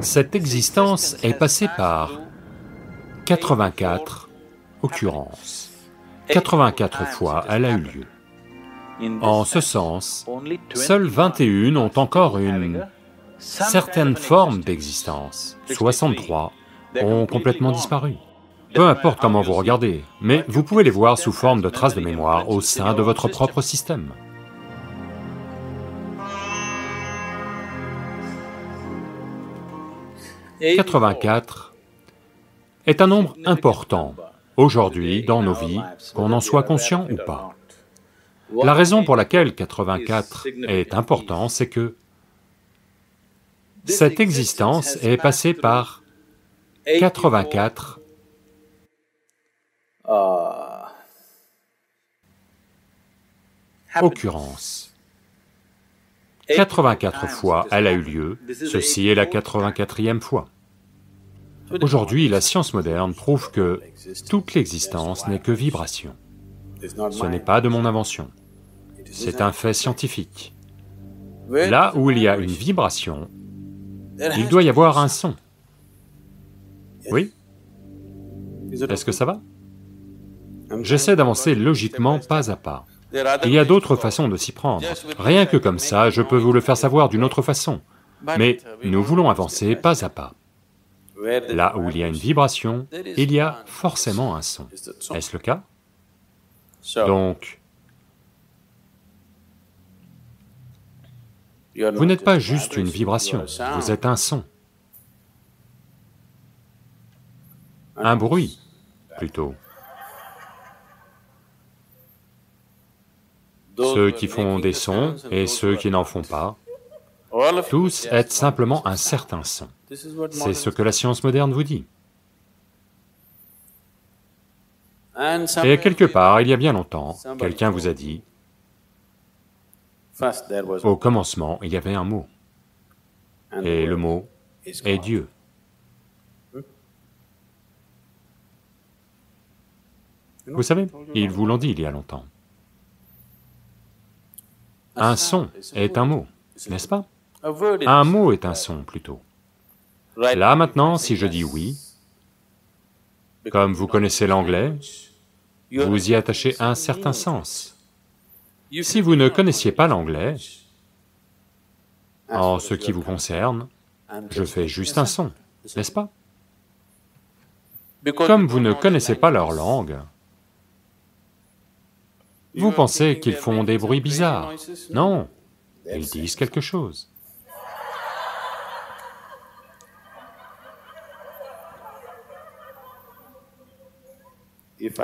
Cette existence est passée par 84 occurrences. 84 fois elle a eu lieu. En ce sens, seules 21 ont encore une certaine forme d'existence. 63 ont complètement disparu. Peu importe comment vous regardez, mais vous pouvez les voir sous forme de traces de mémoire au sein de votre propre système. 84 est un nombre important aujourd'hui dans nos vies, qu'on en soit conscient ou pas. La raison pour laquelle 84 est important, c'est que cette existence est passée par 84 occurrences. 84 fois elle a eu lieu, ceci est la 84e fois. Aujourd'hui, la science moderne prouve que toute l'existence n'est que vibration. Ce n'est pas de mon invention, c'est un fait scientifique. Là où il y a une vibration, il doit y avoir un son. Oui. Est-ce que ça va? J'essaie d'avancer logiquement pas à pas. Il y a d'autres façons de s'y prendre. Rien que comme ça, je peux vous le faire savoir d'une autre façon. Mais nous voulons avancer pas à pas. Là où il y a une vibration, il y a forcément un son. Est-ce le cas? Donc, vous n'êtes pas juste une vibration, vous êtes un son. Un bruit, plutôt. Ceux qui font des sons et ceux qui n'en font pas, tous êtes simplement un certain son. C'est ce que la science moderne vous dit. Et quelque part, il y a bien longtemps, quelqu'un vous a dit, au commencement, il y avait un mot, et le mot est Dieu. Vous savez, ils vous l'ont dit il y a longtemps. Un son est un mot, n'est-ce pas? Un mot est un son, plutôt. Là maintenant, si je dis oui, comme vous connaissez l'anglais, vous y attachez un certain sens. Si vous ne connaissiez pas l'anglais, en ce qui vous concerne, je fais juste un son, n'est-ce pas? Comme vous ne connaissez pas leur langue, vous pensez qu'ils font des bruits bizarres. Non, ils disent quelque chose.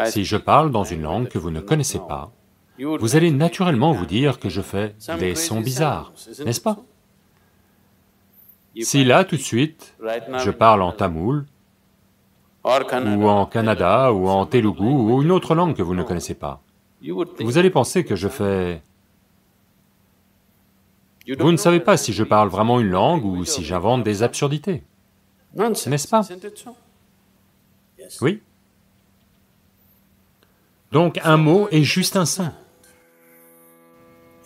Si je parle dans une langue que vous ne connaissez pas, vous allez naturellement vous dire que je fais des sons bizarres, n'est-ce pas? Si là, tout de suite, je parle en tamoul, ou en Canada, ou en Telugu, ou une autre langue que vous ne connaissez pas, vous allez penser que je fais... Vous ne savez pas si je parle vraiment une langue ou si j'invente des absurdités, n'est-ce pas? Oui. Donc un mot est juste un son.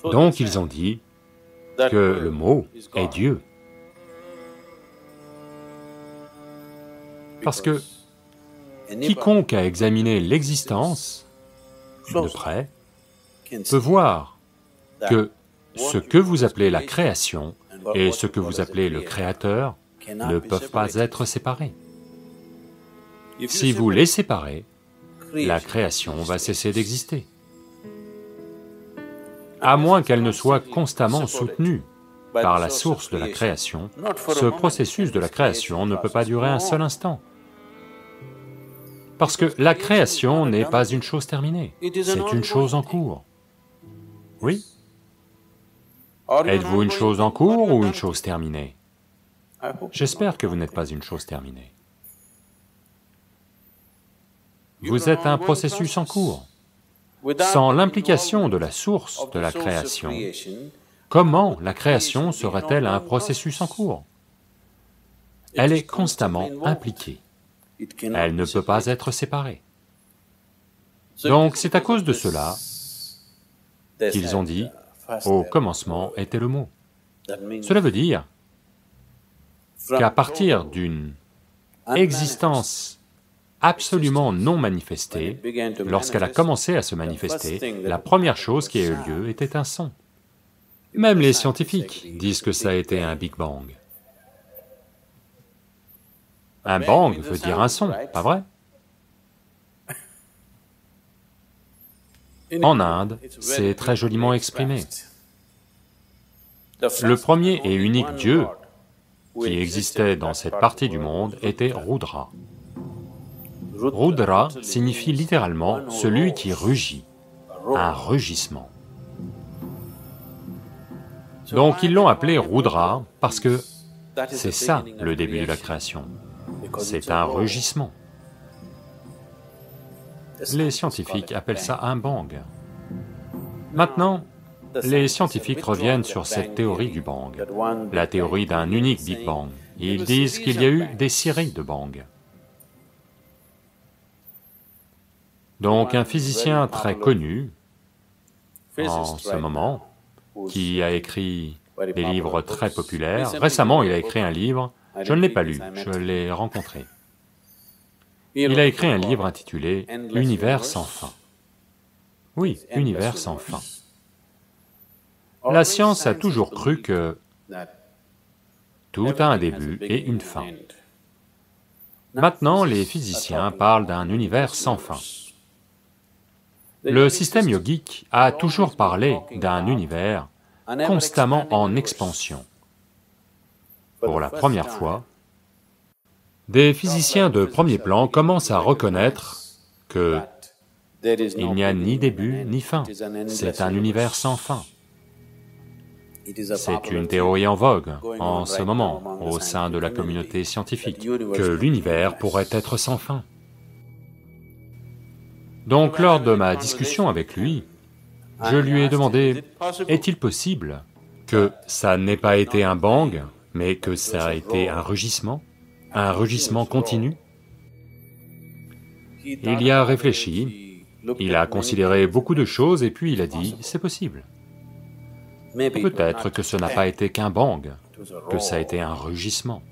Donc ils ont dit que le mot est Dieu. Parce que quiconque a examiné l'existence de près peut voir que ce que vous appelez la création et ce que vous appelez le créateur ne peuvent pas être séparés. Si vous les séparez, la création va cesser d'exister. À moins qu'elle ne soit constamment soutenue par la source de la création, ce processus de la création ne peut pas durer un seul instant. Parce que la création n'est pas une chose terminée, c'est une chose en cours. Oui Êtes-vous une chose en cours ou une chose terminée? J'espère que vous n'êtes pas une chose terminée. Vous êtes un processus en cours. Sans l'implication de la source de la création, comment la création serait-elle un processus en cours? Elle est constamment impliquée. Elle ne peut pas être séparée. Donc c'est à cause de cela qu'ils ont dit, au commencement était le mot. Cela veut dire qu'à partir d'une existence absolument non manifestée, lorsqu'elle a commencé à se manifester, la première chose qui a eu lieu était un son. Même les scientifiques disent que ça a été un Big Bang. Un bang veut dire un son, pas vrai? En Inde, c'est très joliment exprimé. Le premier et unique Dieu qui existait dans cette partie du monde était Rudra. Rudra signifie littéralement celui qui rugit, un rugissement. Donc ils l'ont appelé Rudra parce que c'est ça le début de la création, c'est un rugissement. Les scientifiques appellent ça un bang. Maintenant, les scientifiques reviennent sur cette théorie du bang, la théorie d'un unique Big Bang. Ils disent qu'il y a eu des séries de bang. Donc un physicien très connu, en ce moment, qui a écrit des livres très populaires, récemment il a écrit un livre, je ne l'ai pas lu, je l'ai rencontré. Il a écrit un livre intitulé « Univers sans fin ». Oui, univers sans fin. La science a toujours cru que tout a un début et une fin. Maintenant, les physiciens parlent d'un univers sans fin. Le système yogique a toujours parlé d'un univers constamment en expansion. Pour la première fois, des physiciens de premier plan commencent à reconnaître que il n'y a ni début ni fin, c'est un univers sans fin. C'est une théorie en vogue en ce moment au sein de la communauté scientifique, que l'univers pourrait être sans fin. Donc lors de ma discussion avec lui, je lui ai demandé, est-il possible que ça n'ait pas été un bang, mais que ça a été un rugissement, un rugissement continu Il y a réfléchi, il a considéré beaucoup de choses et puis il a dit, c'est possible. Peut-être que ce n'a pas été qu'un bang, que ça a été un rugissement.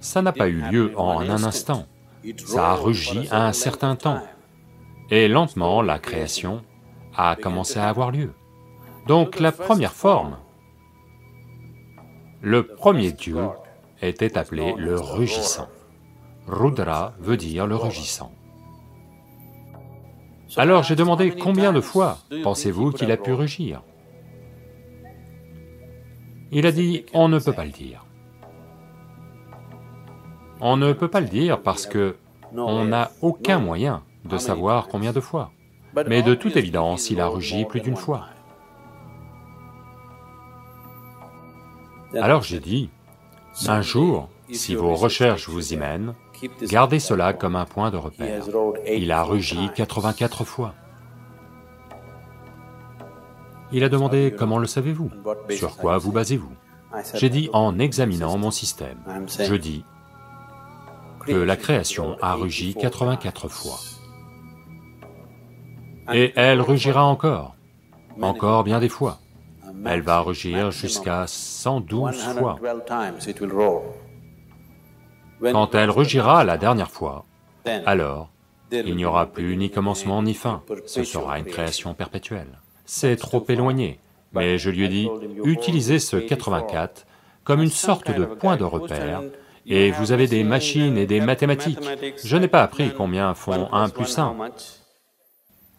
Ça n'a pas eu lieu en un instant, ça a rugi un certain temps. Et lentement, la création a commencé à avoir lieu. Donc la première forme, le premier dieu était appelé le rugissant. Rudra veut dire le rugissant. Alors j'ai demandé combien de fois pensez-vous qu'il a pu rugir? Il a dit, on ne peut pas le dire. On ne peut pas le dire parce que on n'a aucun moyen de savoir combien de fois. Mais de toute évidence, il a rugi plus d'une fois. Alors j'ai dit, un jour, si vos recherches vous y mènent, gardez cela comme un point de repère. Il a rugi 84 fois. Il a demandé, comment le savez-vous? Sur quoi vous basez-vous? J'ai dit, en examinant mon système. Je dis que la création a rugi 84 fois. Et elle rugira encore, encore bien des fois. Elle va rugir jusqu'à 112 fois. Quand elle rugira la dernière fois, alors, il n'y aura plus ni commencement ni fin, ce sera une création perpétuelle. C'est trop éloigné, mais je lui ai dit, utilisez ce 84 comme une sorte de point de repère, et vous avez des machines et des mathématiques. Je n'ai pas appris combien font 1 plus 1,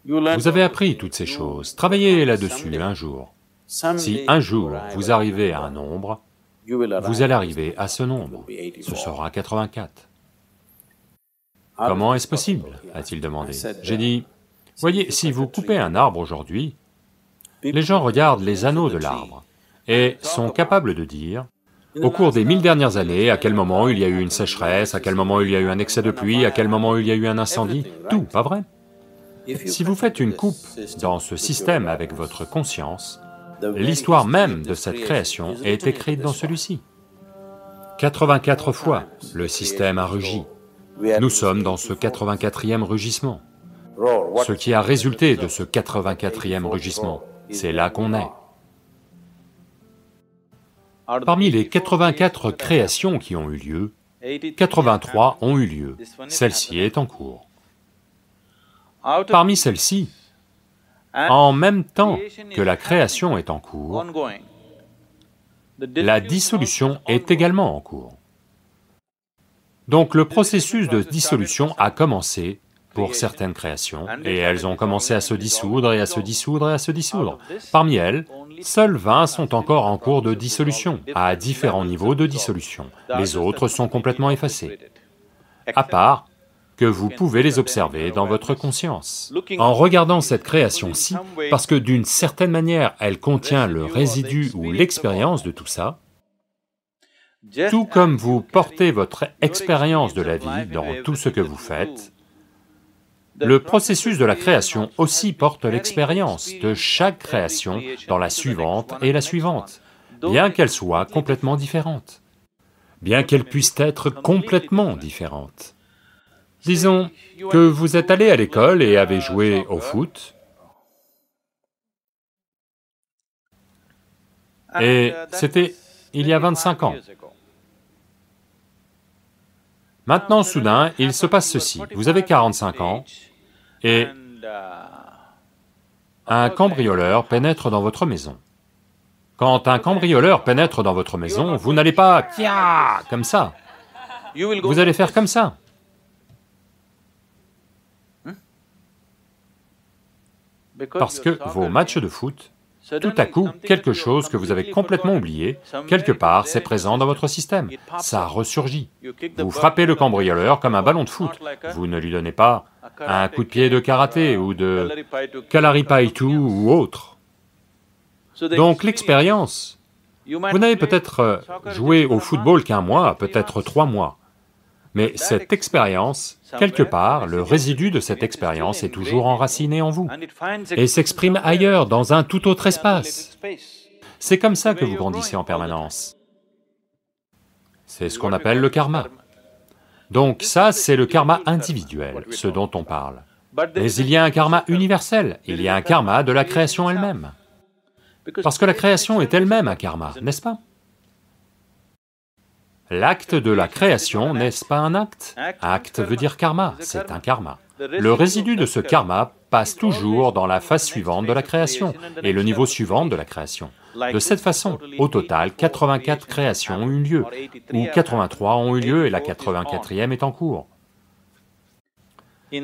vous avez appris toutes ces choses, travaillez là-dessus un jour. Si un jour vous arrivez à un nombre, vous allez arriver à ce nombre, ce sera 84. Comment est-ce possible a-t-il demandé. J'ai dit, voyez, si vous coupez un arbre aujourd'hui, les gens regardent les anneaux de l'arbre et sont capables de dire, au cours des mille dernières années, à quel moment il y a eu une sécheresse, à quel moment il y a eu un excès de pluie, à quel moment il y a eu un incendie, tout, pas vrai. Si vous faites une coupe dans ce système avec votre conscience, l'histoire même de cette création est écrite dans celui-ci. 84 fois, le système a rugi. Nous sommes dans ce 84e rugissement. Ce qui a résulté de ce 84e rugissement, c'est là qu'on est. Parmi les 84 créations qui ont eu lieu, 83 ont eu lieu, celle-ci est en cours. Parmi celles-ci, en même temps que la création est en cours, la dissolution est également en cours. Donc le processus de dissolution a commencé pour certaines créations, et elles ont commencé à se dissoudre et à se dissoudre et à se dissoudre. Parmi elles, seules 20 sont encore en cours de dissolution, à différents niveaux de dissolution. Les autres sont complètement effacées. À part que vous pouvez les observer dans votre conscience. En regardant cette création-ci, parce que d'une certaine manière elle contient le résidu ou l'expérience de tout ça, tout comme vous portez votre expérience de la vie dans tout ce que vous faites, le processus de la création aussi porte l'expérience de chaque création dans la suivante et la suivante, bien qu'elle soit complètement différente, bien qu'elle puisse être complètement différente. Disons que vous êtes allé à l'école et avez joué au foot, et c'était il y a 25 ans. Maintenant, soudain, il se passe ceci, vous avez 45 ans, et un cambrioleur pénètre dans votre maison. Quand un cambrioleur pénètre dans votre maison, vous n'allez pas « Kia !» comme ça. Vous allez faire comme ça. Parce que vos matchs de foot, tout à coup, quelque chose que vous avez complètement oublié, quelque part, c'est présent dans votre système, ça ressurgit. Vous frappez le cambrioleur comme un ballon de foot, vous ne lui donnez pas un coup de pied de karaté ou de kalaripaitu ou autre. Donc l'expérience, vous n'avez peut-être euh, joué au football qu'un mois, peut-être trois mois, mais cette expérience, quelque part, le résidu de cette expérience est toujours enraciné en vous et s'exprime ailleurs, dans un tout autre espace. C'est comme ça que vous grandissez en permanence. C'est ce qu'on appelle le karma. Donc ça, c'est le karma individuel, ce dont on parle. Mais il y a un karma universel, il y a un karma de la création elle-même. Parce que la création est elle-même un karma, n'est-ce pas? L'acte de la création, n'est-ce pas un acte? Acte veut dire karma, c'est un karma. Le résidu de ce karma passe toujours dans la phase suivante de la création et le niveau suivant de la création. De cette façon, au total, 84 créations ont eu lieu, ou 83 ont eu lieu et la 84e est en cours.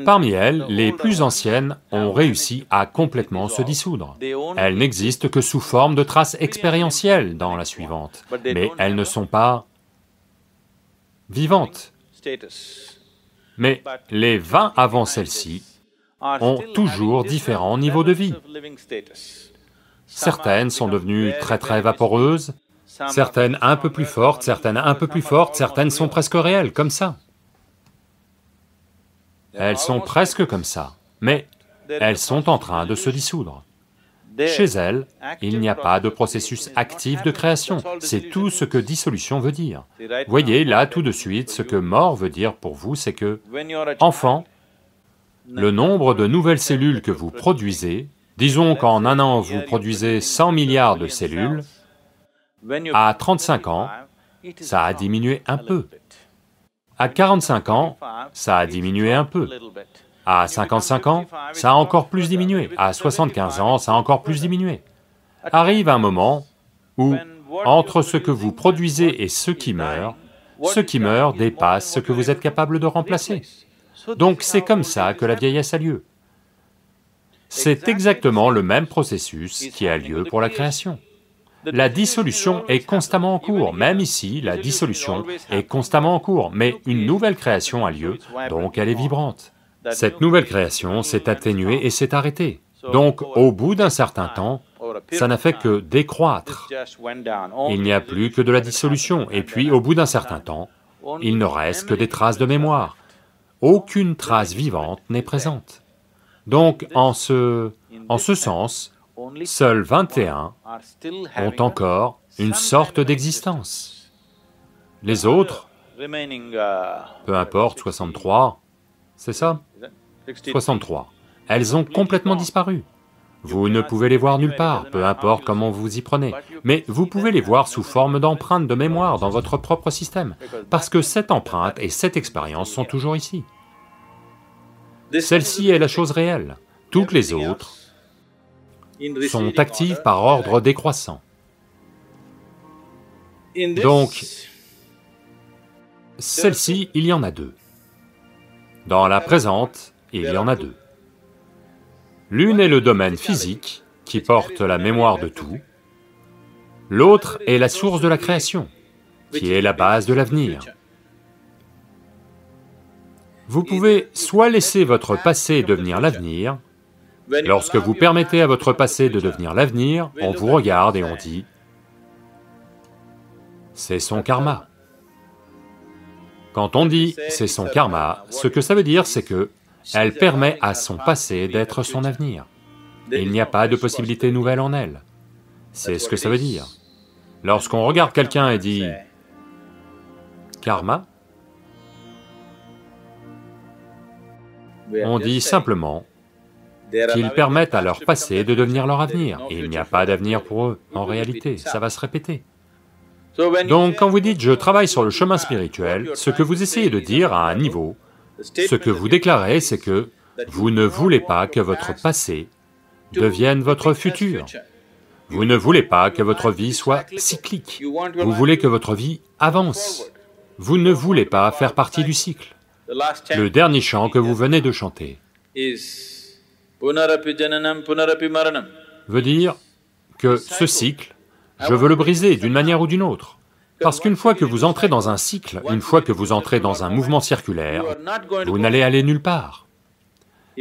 Parmi elles, les plus anciennes ont réussi à complètement se dissoudre. Elles n'existent que sous forme de traces expérientielles dans la suivante, mais elles ne sont pas vivantes. Mais les 20 avant celle-ci ont toujours différents niveaux de vie. Certaines sont devenues très très vaporeuses, certaines un peu plus fortes, certaines un peu plus fortes, certaines sont presque réelles, comme ça. Elles sont presque comme ça, mais elles sont en train de se dissoudre. Chez elles, il n'y a pas de processus actif de création, c'est tout ce que dissolution veut dire. Voyez là tout de suite, ce que mort veut dire pour vous, c'est que, enfant, le nombre de nouvelles cellules que vous produisez, disons qu'en un an vous produisez 100 milliards de cellules, à 35 ans, ça a diminué un peu. À 45 ans, ça a diminué un peu. À 55 ans, ça a encore plus diminué, à 75 ans, ça a encore plus diminué. Arrive un moment où, entre ce que vous produisez et ce qui meurt, ce qui meurt dépasse ce que vous êtes capable de remplacer. Donc c'est comme ça que la vieillesse a lieu. C'est exactement le même processus qui a lieu pour la création. La dissolution est constamment en cours, même ici, la dissolution est constamment en cours, mais une nouvelle création a lieu, donc elle est vibrante. Cette nouvelle création s'est atténuée et s'est arrêtée. Donc, au bout d'un certain temps, ça n'a fait que décroître. Il n'y a plus que de la dissolution, et puis au bout d'un certain temps, il ne reste que des traces de mémoire. Aucune trace vivante n'est présente. Donc, en ce, en ce sens, seuls 21 ont encore une sorte d'existence. Les autres, peu importe, 63, c'est ça? 63. Elles ont complètement disparu. Vous ne pouvez les voir nulle part, peu importe comment vous y prenez, mais vous pouvez les voir sous forme d'empreintes de mémoire dans votre propre système, parce que cette empreinte et cette expérience sont toujours ici. Celle-ci est la chose réelle, toutes les autres sont actives par ordre décroissant. Donc, celle-ci, il y en a deux. Dans la présente, il y en a deux. L'une est le domaine physique, qui porte la mémoire de tout, l'autre est la source de la création, qui est la base de l'avenir. Vous pouvez soit laisser votre passé devenir l'avenir, lorsque vous permettez à votre passé de devenir l'avenir, on vous regarde et on dit, c'est son karma. Quand on dit c'est son karma, ce que ça veut dire c'est que elle permet à son passé d'être son avenir. Il n'y a pas de possibilité nouvelle en elle. C'est ce que ça veut dire. Lorsqu'on regarde quelqu'un et dit karma, on dit simplement qu'ils permettent à leur passé de devenir leur avenir. Il n'y a pas d'avenir pour eux, en réalité, ça va se répéter. Donc quand vous dites « je travaille sur le chemin spirituel », ce que vous essayez de dire à un niveau, ce que vous déclarez, c'est que vous ne voulez pas que votre passé devienne votre futur. Vous ne voulez pas que votre vie soit cyclique. Vous voulez que votre vie avance. Vous ne voulez pas faire partie du cycle. Le dernier chant que vous venez de chanter veut dire que ce cycle, je veux le briser d'une manière ou d'une autre. Parce qu'une fois que vous entrez dans un cycle, une fois que vous entrez dans un mouvement circulaire, vous n'allez aller nulle part.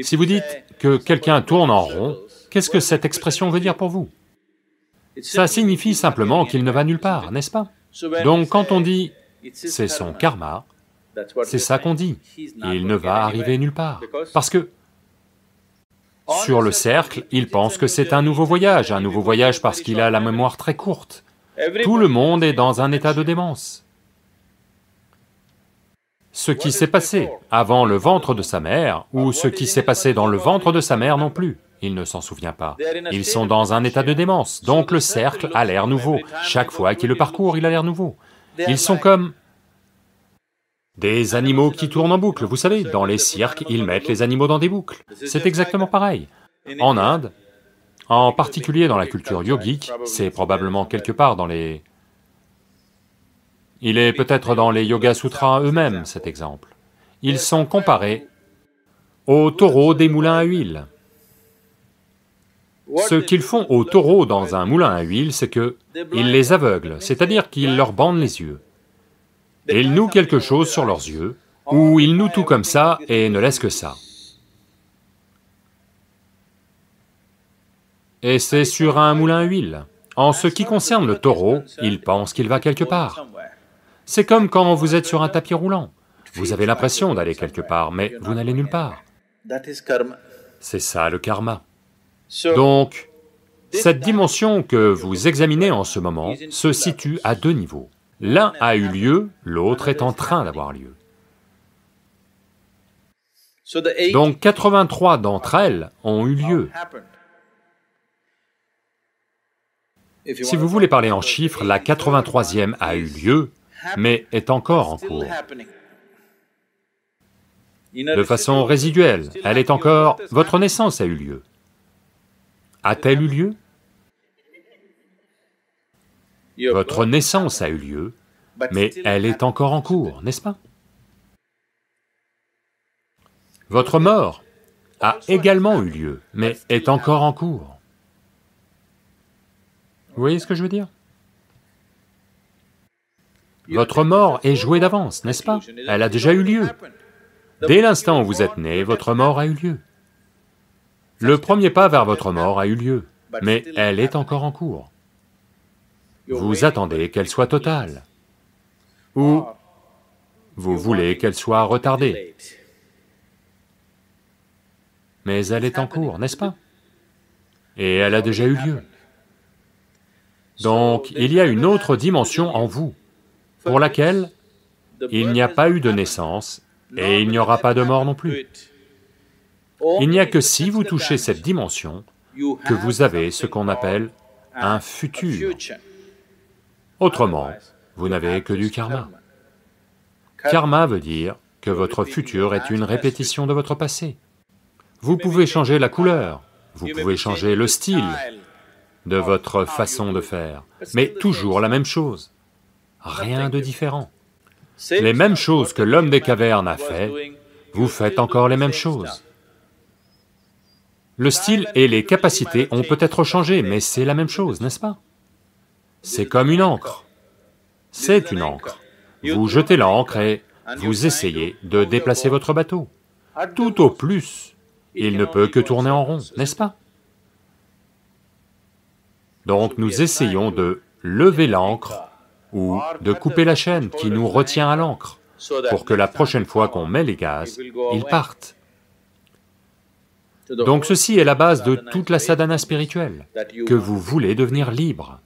Si vous dites que quelqu'un tourne en rond, qu'est-ce que cette expression veut dire pour vous? Ça signifie simplement qu'il ne va nulle part, n'est-ce pas? Donc quand on dit « c'est son karma », c'est ça qu'on dit, il ne va arriver nulle part, parce que sur le cercle, il pense que c'est un nouveau voyage, un nouveau voyage parce qu'il a la mémoire très courte. Tout le monde est dans un état de démence. Ce qui s'est passé avant le ventre de sa mère, ou ce qui s'est passé dans le ventre de sa mère non plus, il ne s'en souvient pas. Ils sont dans un état de démence, donc le cercle a l'air nouveau. Chaque fois qu'il le parcourt, il a l'air nouveau. Ils sont comme des animaux qui tournent en boucle, vous savez, dans les cirques, ils mettent les animaux dans des boucles. C'est exactement pareil. En Inde, en particulier dans la culture yogique, c'est probablement quelque part dans les... Il est peut-être dans les Yoga Sutras eux-mêmes, cet exemple. Ils sont comparés aux taureaux des moulins à huile. Ce qu'ils font aux taureaux dans un moulin à huile, c'est que ils les aveuglent, c'est-à-dire qu'ils leur bandent les yeux ils nouent quelque chose sur leurs yeux, ou ils nouent tout comme ça et ne laissent que ça. Et c'est sur un moulin à huile. En ce qui concerne le taureau, il pense qu'il va quelque part. C'est comme quand vous êtes sur un tapis roulant. Vous avez l'impression d'aller quelque part, mais vous n'allez nulle part. C'est ça le karma. Donc, cette dimension que vous examinez en ce moment se situe à deux niveaux. L'un a eu lieu, l'autre est en train d'avoir lieu. Donc 83 d'entre elles ont eu lieu. Si vous voulez parler en chiffres, la 83e a eu lieu, mais est encore en cours. De façon résiduelle, elle est encore... Votre naissance a eu lieu. A-t-elle eu lieu? Votre naissance a eu lieu, mais elle est encore en cours, n'est-ce pas? Votre mort a également eu lieu, mais est encore en cours. Vous voyez ce que je veux dire? Votre mort est jouée d'avance, n'est-ce pas? Elle a déjà eu lieu. Dès l'instant où vous êtes né, votre mort a eu lieu. Le premier pas vers votre mort a eu lieu, mais elle est encore en cours vous attendez qu'elle soit totale, ou vous voulez qu'elle soit retardée. Mais elle est en cours, n'est-ce pas? Et elle a déjà eu lieu. Donc, il y a une autre dimension en vous, pour laquelle il n'y a pas eu de naissance et il n'y aura pas de mort non plus. Il n'y a que si vous touchez cette dimension que vous avez ce qu'on appelle un futur. Autrement, vous n'avez que du karma. Karma veut dire que votre futur est une répétition de votre passé. Vous pouvez changer la couleur, vous pouvez changer le style de votre façon de faire, mais toujours la même chose, rien de différent. Les mêmes choses que l'homme des cavernes a fait, vous faites encore les mêmes choses. Le style et les capacités ont peut-être changé, mais c'est la même chose, n'est-ce pas? C'est comme une encre. C'est une encre. Vous jetez l'encre et vous essayez de déplacer votre bateau. Tout au plus, il ne peut que tourner en rond, n'est-ce pas? Donc nous essayons de lever l'encre ou de couper la chaîne qui nous retient à l'encre, pour que la prochaine fois qu'on met les gaz, ils partent. Donc ceci est la base de toute la sadhana spirituelle, que vous voulez devenir libre.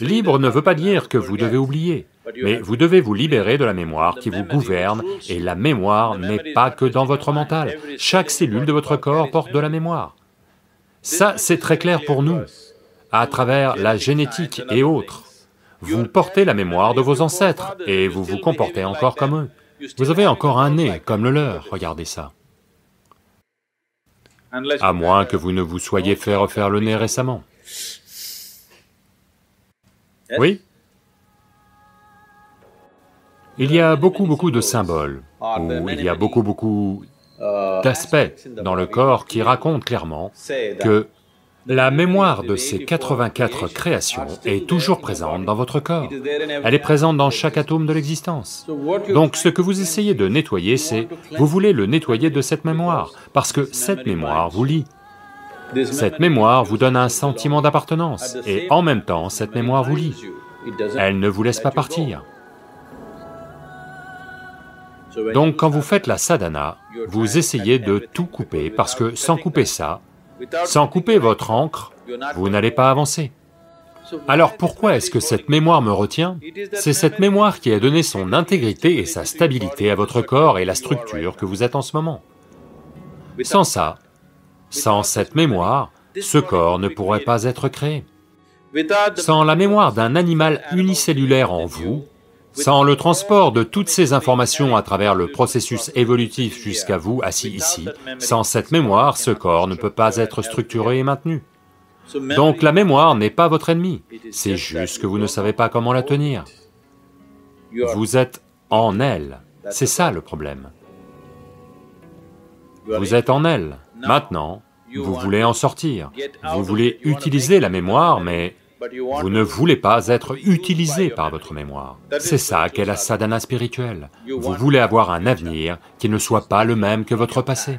Libre ne veut pas dire que vous devez oublier, mais vous devez vous libérer de la mémoire qui vous gouverne, et la mémoire n'est pas que dans votre mental, chaque cellule de votre corps porte de la mémoire. Ça, c'est très clair pour nous, à travers la génétique et autres. Vous portez la mémoire de vos ancêtres, et vous vous comportez encore comme eux. Vous avez encore un nez comme le leur, regardez ça. À moins que vous ne vous soyez fait refaire le nez récemment. Oui Il y a beaucoup, beaucoup de symboles, ou il y a beaucoup, beaucoup d'aspects dans le corps qui racontent clairement que la mémoire de ces 84 créations est toujours présente dans votre corps. Elle est présente dans chaque atome de l'existence. Donc ce que vous essayez de nettoyer, c'est, vous voulez le nettoyer de cette mémoire, parce que cette mémoire vous lie. Cette mémoire vous donne un sentiment d'appartenance, et en même temps, cette mémoire vous lie. Elle ne vous laisse pas partir. Donc quand vous faites la sadhana, vous essayez de tout couper, parce que sans couper ça, sans couper votre encre, vous n'allez pas avancer. Alors pourquoi est-ce que cette mémoire me retient? C'est cette mémoire qui a donné son intégrité et sa stabilité à votre corps et la structure que vous êtes en ce moment. Sans ça, sans cette mémoire, ce corps ne pourrait pas être créé. Sans la mémoire d'un animal unicellulaire en vous, sans le transport de toutes ces informations à travers le processus évolutif jusqu'à vous assis ici, sans cette mémoire, ce corps ne peut pas être structuré et maintenu. Donc la mémoire n'est pas votre ennemi, c'est juste que vous ne savez pas comment la tenir. Vous êtes en elle, c'est ça le problème. Vous êtes en elle. Maintenant, vous voulez en sortir. Vous voulez utiliser la mémoire, mais vous ne voulez pas être utilisé par votre mémoire. C'est ça qu'est la sadhana spirituelle. Vous voulez avoir un avenir qui ne soit pas le même que votre passé.